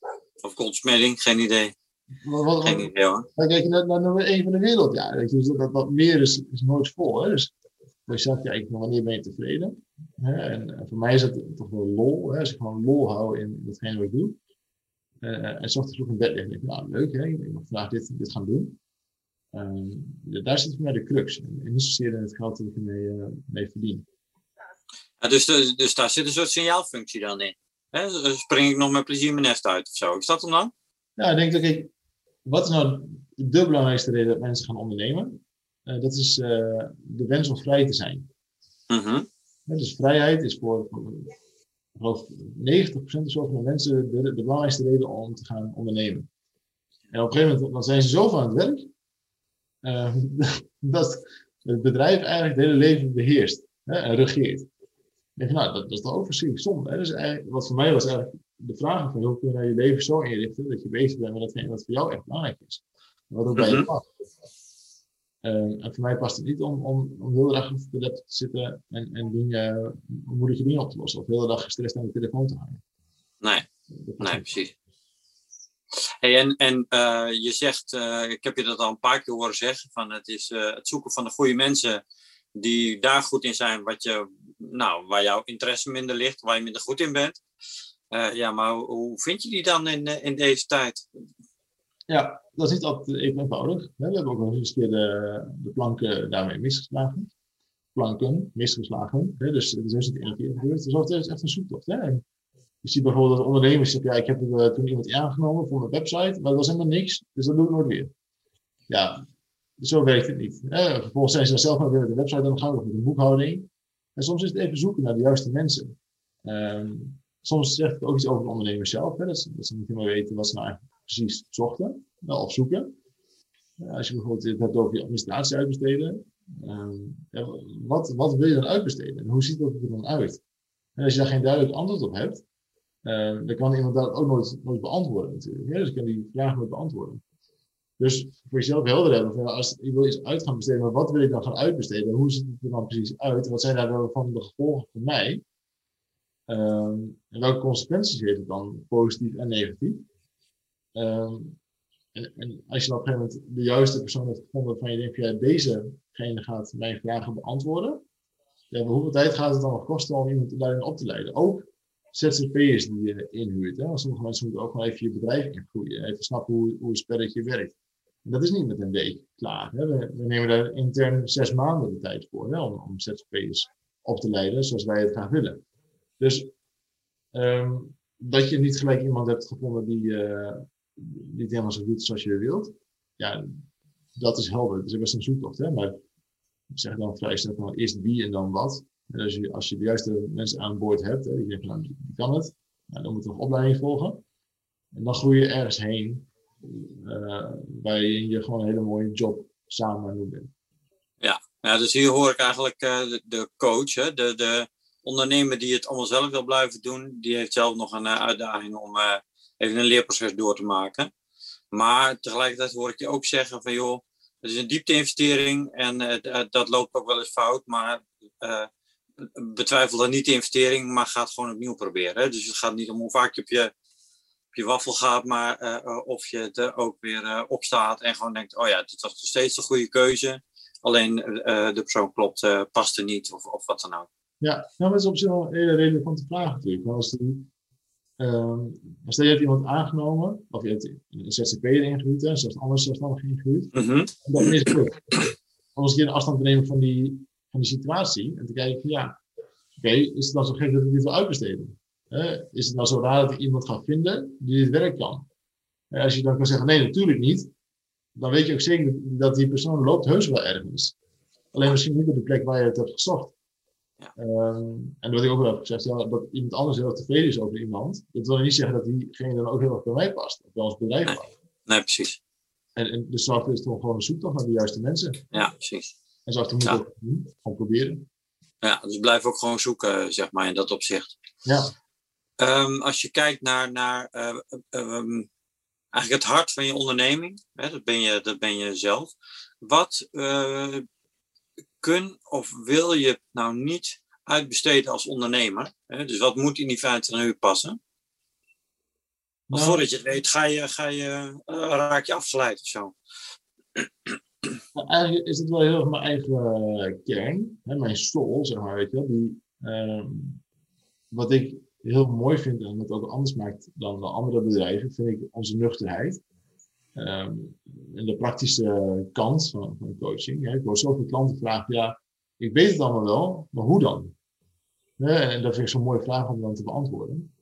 of Goldsmeding, geen idee. Wat, wat, geen idee hoor. Dan kijk je naar, naar nummer 1 van de wereld. Ja, dus dat, wat meer is, is nooit vol, hè? Dus je zegt, ja, wanneer ben je tevreden? Hè? En, en, voor mij is het toch wel lol, hè? Als ik gewoon lol hou in datgene wat ik doe. Uh, en s ochtends vroeg in bed liggen. Nou, leuk hè, ik mag vandaag dit, dit gaan doen. Uh, daar zit voor mij de crux. En niet zozeer in het geld dat ik ermee uh, mee verdien. Ja, dus, dus daar zit een soort signaalfunctie dan in. Hè? Spring ik nog met plezier mijn nest uit of zo? Is dat hem dan? Ja, ik denk dat ik. Wat is nou de belangrijkste reden dat mensen gaan ondernemen? Uh, dat is de wens om vrij te zijn. -hmm. dus vrijheid is voor, geloof 90% of zo van de mensen de, de, belangrijkste reden om te gaan ondernemen. En op een gegeven moment dan zijn ze zo van het werk uh, [LAUGHS] dat het bedrijf eigenlijk het hele leven beheerst hè, en regeert. Nou, dat, dat, is ook verschrikkelijk zonde. Hè? Dus eigenlijk, wat voor mij was eigenlijk de vraag van hoe kun je nou je leven zo inrichten dat je bezig bent met datgene wat voor jou echt belangrijk is. wat ook bij je mhm. past. Uh, en voor mij past het niet om, om, om heel erg op de laptop te zitten en, en dingen, moeilijke dingen op te lossen. Of de hele dag gestrest aan de telefoon te hangen. Nee, nee precies. Hey, en en uh, je zegt, uh, ik heb je dat al een paar keer horen zeggen, van het is het zoeken van de goede mensen die daar goed in zijn, wat je, nou, waar jouw interesse minder ligt, waar je minder goed in bent. Uh, ja, maar hoe vind je die dan in, in deze tijd? Ja, dat is niet altijd even eenvoudig. We hebben ook nog eens een keer de, de planken daarmee misgeslagen. Planken misgeslagen. Dus het is dus niet één keer gebeurd. Dus het is echt een zoektocht. Hè? Je ziet bijvoorbeeld dat ondernemers zeggen, ja, ik heb uh, toen iemand aangenomen voor mijn website, maar dat was helemaal niks, dus dat doe ik nooit weer. Ja, zo werkt het niet. Hè? Vervolgens zijn ze zelf maar weer de website dan gaan we met de boekhouding. En soms is het even zoeken naar de juiste mensen. Um, soms zegt het ook iets over de ondernemer zelf? Dat, ze, dat ze niet helemaal weten wat ze nou eigenlijk precies zochten of zoeken. Als je bijvoorbeeld het hebt over je administratie uitbesteden, um, wat, wat wil je dan uitbesteden en hoe ziet dat er dan uit? En als je daar geen duidelijk antwoord op hebt, uh, dan kan iemand dat ook nooit, beantwoorden natuurlijk. Dus kan die vraag nooit beantwoorden. Dus voor jezelf helder hebben, van, als ik wil iets uit gaan besteden, maar wat wil ik dan gaan uitbesteden? Hoe ziet het er dan precies uit? Wat zijn daar van de gevolgen voor mij? Um, en welke consequenties heeft het dan, positief en negatief? Um, en, als je dan op een gegeven moment de juiste persoon hebt gevonden waarvan je denkt, ja, dezegene gaat mijn vragen beantwoorden. Ja, hoeveel tijd gaat het dan nog kosten om iemand daarin op te leiden? Ook ZZP'ers die je inhuurt. Hè? Want sommige mensen moeten ook nog even je bedrijf ingroeien. Even snappen hoe, hoe een spelletje werkt. Dat is niet met een week klaar. Hè? We, we, nemen daar intern zes maanden de tijd voor om, om ZZP'ers op te leiden zoals wij het graag willen. Dus um, dat je niet gelijk iemand hebt gevonden die, uh, die het helemaal zo doet zoals je wilt. Ja, dat is helder. Dat is best een zoektocht. Hè? Maar zeg dan vrij snel van eerst wie en dan wat. En als je, als je de juiste mensen aan boord hebt, hè, die denken, nou, die kan het, nou, dan moet er nog opleiding volgen. En dan groei je ergens heen, uh, waar je, gewoon een hele mooie job samen doen. Ja, dus hier hoor ik eigenlijk uh, de, coach, hè, de, de ondernemer die het allemaal zelf wil blijven doen, die heeft zelf nog een uh, uitdaging om even een leerproces door te maken. Maar tegelijkertijd hoor ik je ook zeggen van joh, het is een diepte-investering en dat loopt ook wel eens fout, maar betwijfel dan niet de investering, maar ga gewoon opnieuw proberen. Hè? Dus het gaat niet om hoe vaak op je, op je waffel gaat, maar uh, of je er ook weer uh, opstaat en gewoon denkt, oh ja, dit was nog steeds een goede keuze. Alleen de persoon klopt, past er niet of, of wat dan ook. Ja, nou, dat is op zich wel een hele relevante vraag natuurlijk. Als, die, stel je hebt iemand aangenomen, of je hebt een ZZP'er ingehuurd, zelfs anders zelfstandig ingehuurd, mm -hmm. dan is het goed. Om eens een keer de afstand te nemen van die van die situatie en te kijken, ja, oké, is het dan zo gek dat ik dit wil uitbesteden? Is het nou zo raar dat ik iemand ga vinden die dit werk kan? als je dan kan zeggen, nee, natuurlijk niet, dan weet je ook zeker dat die persoon loopt heus wel ergens. Alleen misschien niet op de plek waar je het hebt gezocht. Ja. Um, en wat ik ook wel heb gezegd, ja, dat iemand anders heel tevreden is over iemand, dat wil niet zeggen dat diegene dan ook heel erg bij mij past, of bij ons bedrijf nee. past. Nee, precies. En, en dus zorg is toch gewoon een zoektocht naar de juiste mensen. Ja, precies. En zo moeten ja. doen. Gewoon proberen. Ja, dus blijf ook gewoon zoeken, zeg maar, in dat opzicht. Ja. Um, als je kijkt naar, naar uh, um, eigenlijk het hart van je onderneming, hè, dat, ben je, dat ben je zelf. Wat uh, kun of wil je nou niet uitbesteden als ondernemer? Hè? Dus wat moet in die 25 uur passen? Nou, voordat je het weet, ga je, ga je, raak je afgeleid of zo. Nou, eigenlijk is het wel heel erg mijn eigen uh, kern, hè, mijn soul, zeg maar, weet je wel. Die, uh, wat ik heel mooi vind en wat ook anders maakt dan de andere bedrijven, vind ik onze nuchterheid. Um, en de praktische kant van, coaching. Hè. Ik hoor zoveel klanten vragen, ja, ik weet het allemaal wel, maar hoe dan? en dat vind ik zo'n mooie vraag om dan te beantwoorden.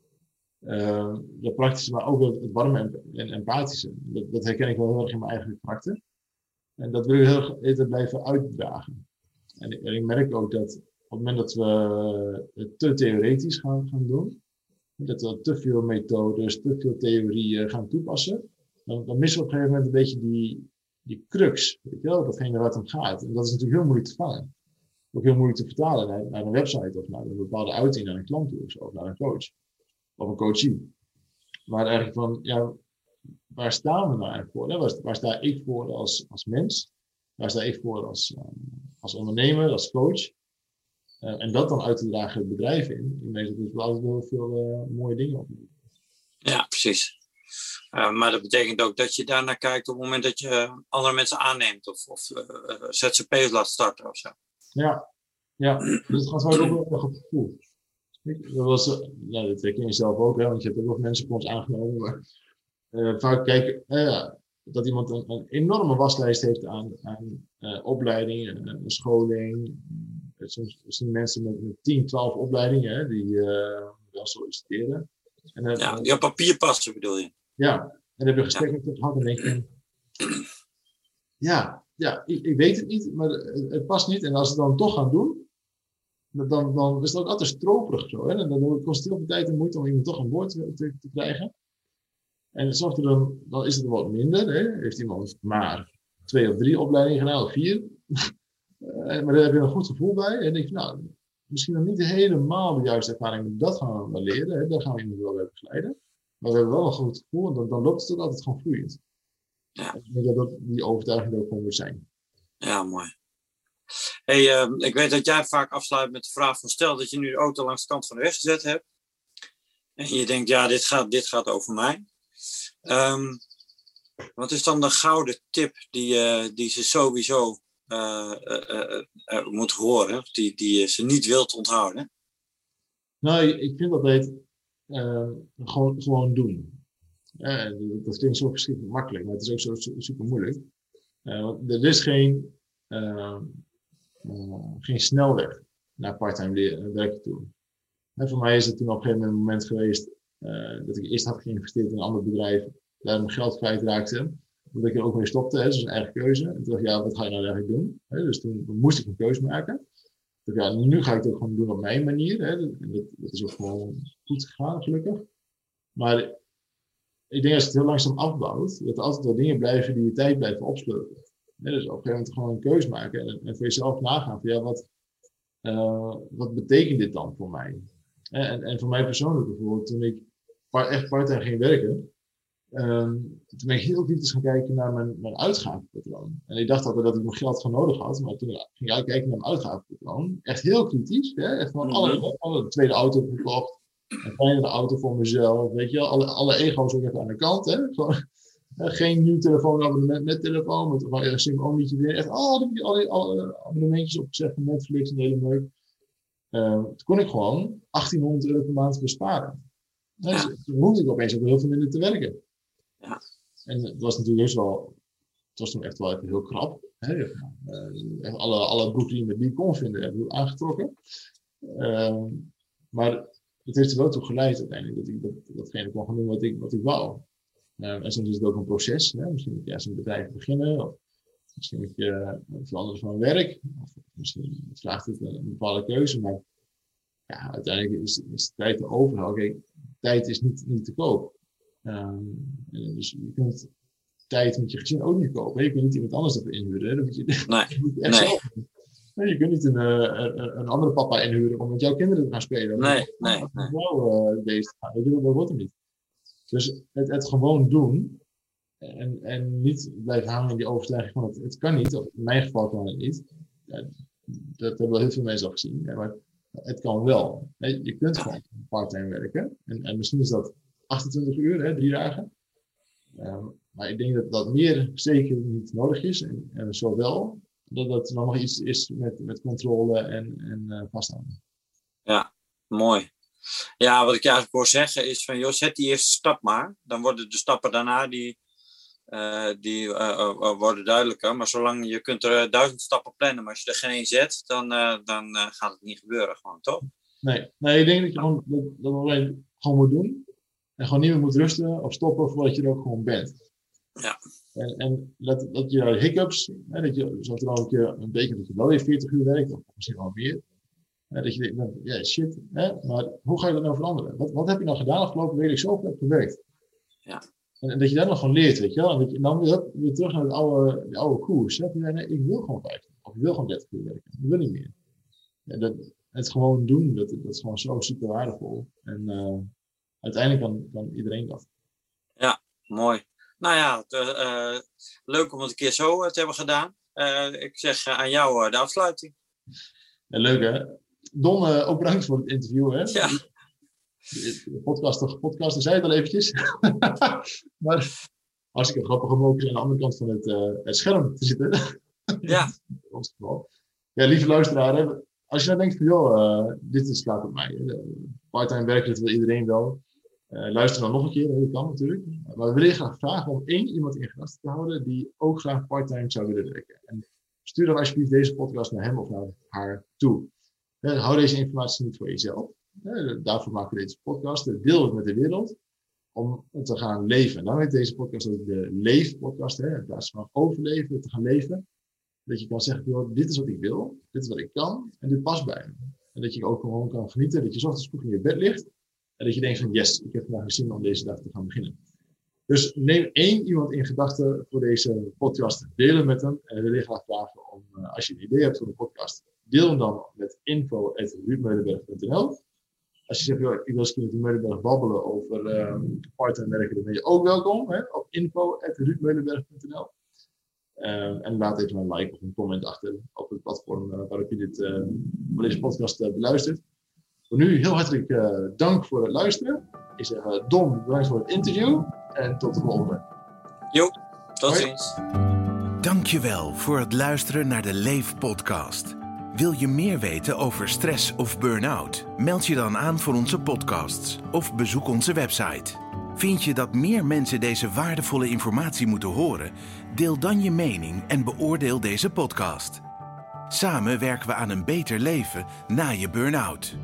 Uh, de praktische, maar ook het, warme en, empathische. Dat, dat, herken ik wel heel erg in mijn eigen karakter. En dat wil ik heel even blijven uitdragen. En en ik, merk ook dat op het moment dat we het te theoretisch gaan, gaan doen, dat we te veel methodes, te veel theorieën gaan toepassen, dan, dan missen we op een gegeven moment een beetje die, die crux, weet je wel, datgene waar het om gaat. En dat is natuurlijk heel moeilijk te vangen. Ook heel moeilijk te vertalen naar, naar een website of naar een bepaalde uiting naar een klant toe of, zo, of naar een coach. Of een coachie. Maar eigenlijk van, ja, waar staan we nou eigenlijk voor? Waar, waar, sta ik voor als, als mens? Waar sta ik voor als, um, als ondernemer, als coach? Uh, en dat dan uit te dragen het bedrijf in. Denk dat er altijd heel veel uh, mooie dingen op. Ja, precies. Uh, maar dat betekent ook dat je daarnaar kijkt op het moment dat je andere mensen aanneemt of, of ZZP's laat starten of zo. Ja, ja. Dus het gaat wel ook wel op het gevoel. Dat, was, nou, dat ken je zelf ook, hè, want je hebt ook nog mensen voor ons aangenomen. Maar, uh, vaak kijken uh, dat iemand een, een, enorme waslijst heeft aan, aan uh, opleidingen, scholing. Soms zien mensen met, met 10, 12 opleidingen hè, die wel solliciteren. En, ja, die op papier passen bedoel je? Ja, en dan heb je gesprek met gehad en denk je, ja, ja ik, ik, weet het niet, maar het, het, past niet. En als ze het dan toch gaan doen, dan, dan is het ook altijd stroperig zo. Hè? En dan kost het heel veel tijd en moeite om iemand toch aan boord te, te, te krijgen. En soms dan, dan is het wat minder. Hè? Heeft iemand maar twee of drie opleidingen gedaan, of vier. Eh, maar daar heb je een goed gevoel bij. En denk je, nou, misschien nog niet helemaal de juiste ervaring, dat gaan we leren. Hè? Daar gaan we iemand wel bij begeleiden. Maar we hebben wel een goed gevoel en dan, dan loopt het altijd gewoon vloeiend. Ja. Ik denk dat die overtuiging ook gewoon moet zijn. Ja, mooi. Hey, uh, ik weet dat jij vaak afsluit met de vraag van stel dat je nu de auto langs de kant van de weg gezet hebt. En je denkt, ja, dit gaat, dit gaat over mij. Um, wat is dan de gouden tip die, uh, die ze sowieso moet horen, die, die ze niet wilt onthouden? Nou, ik vind dat het gewoon, gewoon doen. dat klinkt zo verschrikkelijk makkelijk, maar het is ook zo super moeilijk. er is geen geen snelweg naar parttime werken toe. Voor mij is het toen op een gegeven moment geweest dat ik eerst had geïnvesteerd in een ander bedrijf, daar mijn geld kwijtraakte. Dat ik er ook mee stopte, hè, dat is een eigen keuze. En toen dacht ik, ja, wat ga je nou eigenlijk doen? Hè, dus toen, moest ik een keuze maken. Dacht, ja, nu ga ik het ook gewoon doen op mijn manier. Hè. Dat, dat is ook gewoon goed gegaan, gelukkig. Maar ik denk als je het heel langzaam afbouwt, dat er altijd wel dingen blijven die je tijd blijven opsleuren dus op een gegeven moment gewoon een keuze maken en, voor jezelf nagaan van ja, wat, uh, wat betekent dit dan voor mij? En, en voor mij persoonlijk bijvoorbeeld, toen ik echt part-time ging werken, um, toen ben ik heel kritisch gaan kijken naar mijn, mijn uitgavenpatroon. En ik dacht altijd dat ik nog geld van nodig had, maar toen ging ik kijken naar mijn uitgavenpatroon. Echt heel kritisch, hè? echt van alle, mhm. alle tweede auto gekocht, een kleinere auto voor mezelf, weet je, alle, alle ego's ook even aan de kant, hè? Gewoon, geen nieuw telefoonabonnement met telefoon, met een sim-onlytje weer. Echt al die, al die, al abonnementjes opgezet van Netflix en hele leuk. Uh, toen kon ik gewoon 1800 euro per maand besparen. Dus toen hoefde ik opeens ook heel veel minder te werken. En het was natuurlijk heus wel, het was toen echt wel even heel krap. Hè? Uh, alle, alle broeken die je met die kon vinden, heb ik aangetrokken. Uh, maar het heeft er wel toe geleid uiteindelijk dat ik dat, datgene kon gaan doen wat ik, wat ik wou. Uh, en soms is het ook een proces. Hè? Misschien moet je eerst een bedrijf beginnen. Of misschien moet je uh, veranderen van werk. Of misschien vraagt het een, een bepaalde keuze. Maar ja, uiteindelijk is, is de tijd te tijd is niet, niet te koop. Um, dus je kunt tijd met je gezin ook niet kopen. Je kunt niet iemand anders dat inhuren. Dat moet je, nee. [LAUGHS] moet je echt nee. zelf Nee, je kunt niet een, een, een, andere papa inhuren om met jouw kinderen te gaan spelen. Nee, nee. nee. Uh, deze, weet je, dat wordt hem niet. Dus het, het gewoon doen en, en niet blijven hangen in die overtuiging van het, het kan niet, of in mijn geval kan het niet. Ja, dat hebben wel heel veel mensen al gezien, ja, maar het kan wel. Je kunt gewoon part-time werken en, en misschien is dat 28 uur, hè, drie dagen. Um, maar ik denk dat dat meer zeker niet nodig is en, en zowel dat dat nog iets is met, met controle en, en uh, vasthouden. Ja, mooi. Ja, wat ik eigenlijk wil zeggen is van, joh, zet die eerste stap maar. Dan worden de stappen daarna die, uh, die uh, worden duidelijker. Maar zolang je kunt er duizend stappen plannen, maar als je er geen één zet, dan, dan gaat het niet gebeuren gewoon, toch? Nee, nee ik denk dat je gewoon, dat, dat alleen gewoon moet doen. En gewoon niet meer moet rusten of stoppen voordat je er ook gewoon bent. Ja. En, en dat, dat je hiccups, hè, dat je zoals er al een week dat je wel weer 40 uur werkt, of misschien wel meer dat je denkt, ja shit, hè? maar hoe ga je dat nou veranderen? Wat, wat heb je nou gedaan afgelopen week? Ik zo heb gewerkt. Ja. En, en, dat je daar nog van leert, weet je wel. En dat je dan weer, weer terug naar het oude, de oude koers. Hè? Nee, ik wil gewoon 50. Of ik wil gewoon 30 uur werken. Ik wil niet meer. En dat, het gewoon doen, dat, dat is gewoon zo super waardevol. En uh, uiteindelijk kan, kan iedereen dat. Ja, mooi. Nou ja, uh, leuk om het een keer zo te hebben gedaan. Uh, ik zeg aan jou de afsluiting. Ja, leuk hè? Don, uh, ook bedankt voor het interview. Hè? Ja. De podcast, podcast, zei het al eventjes. [LAUGHS] maar hartstikke grappig om ook aan de andere kant van het, uh, het scherm te zitten. Ja. [LAUGHS] Ja, lieve luisteraar, als je nou denkt van, joh, uh, dit slaat op mij. Parttime werken, dat wil iedereen wel. Uh, luister dan nog een keer, dat kan natuurlijk. Maar we willen graag vragen om één iemand in gedachten te houden die ook graag parttime zou willen werken. En stuur dan alsjeblieft deze podcast naar hem of naar haar toe. Uh, hou deze informatie niet voor jezelf. daarvoor maken we deze podcast. Deel het met de wereld om te gaan leven. Nou heet deze podcast ook de Leefpodcast. In plaats van overleven, te gaan leven. Dat je kan zeggen, joh, dit is wat ik wil, dit is wat ik kan en dit past bij me. En dat je ook gewoon kan genieten, dat je ochtends vroeg in je bed ligt en dat je denkt van yes, ik heb vandaag zin om deze dag te gaan beginnen. Dus neem één iemand in gedachten voor deze podcast, deel hem met hem. En we willen graag vragen om, uh, als je een idee hebt voor een podcast, deel hem dan met info.ruudmeulenberg.nl als je zegt, ik wil eens met Meulenberg babbelen over um, part-time werken, dan ben je ook welkom hè, op info.ruudmeulenberg.nl. Uh, en laat even een like of een comment achter op het platform uh, waarop je dit, uh, deze podcast uh, beluistert. Voor nu heel hartelijk dank voor het luisteren. Ik zeg Dom, bedankt voor het interview en tot de volgende. Jo, tot ziens. Dankjewel voor het luisteren naar de Leef podcast. Wil je meer weten over stress of burn-out? Meld je dan aan voor onze podcasts of bezoek onze website. Vind je dat meer mensen deze waardevolle informatie moeten horen? Deel dan je mening en beoordeel deze podcast. Samen werken we aan een beter leven na je burn-out.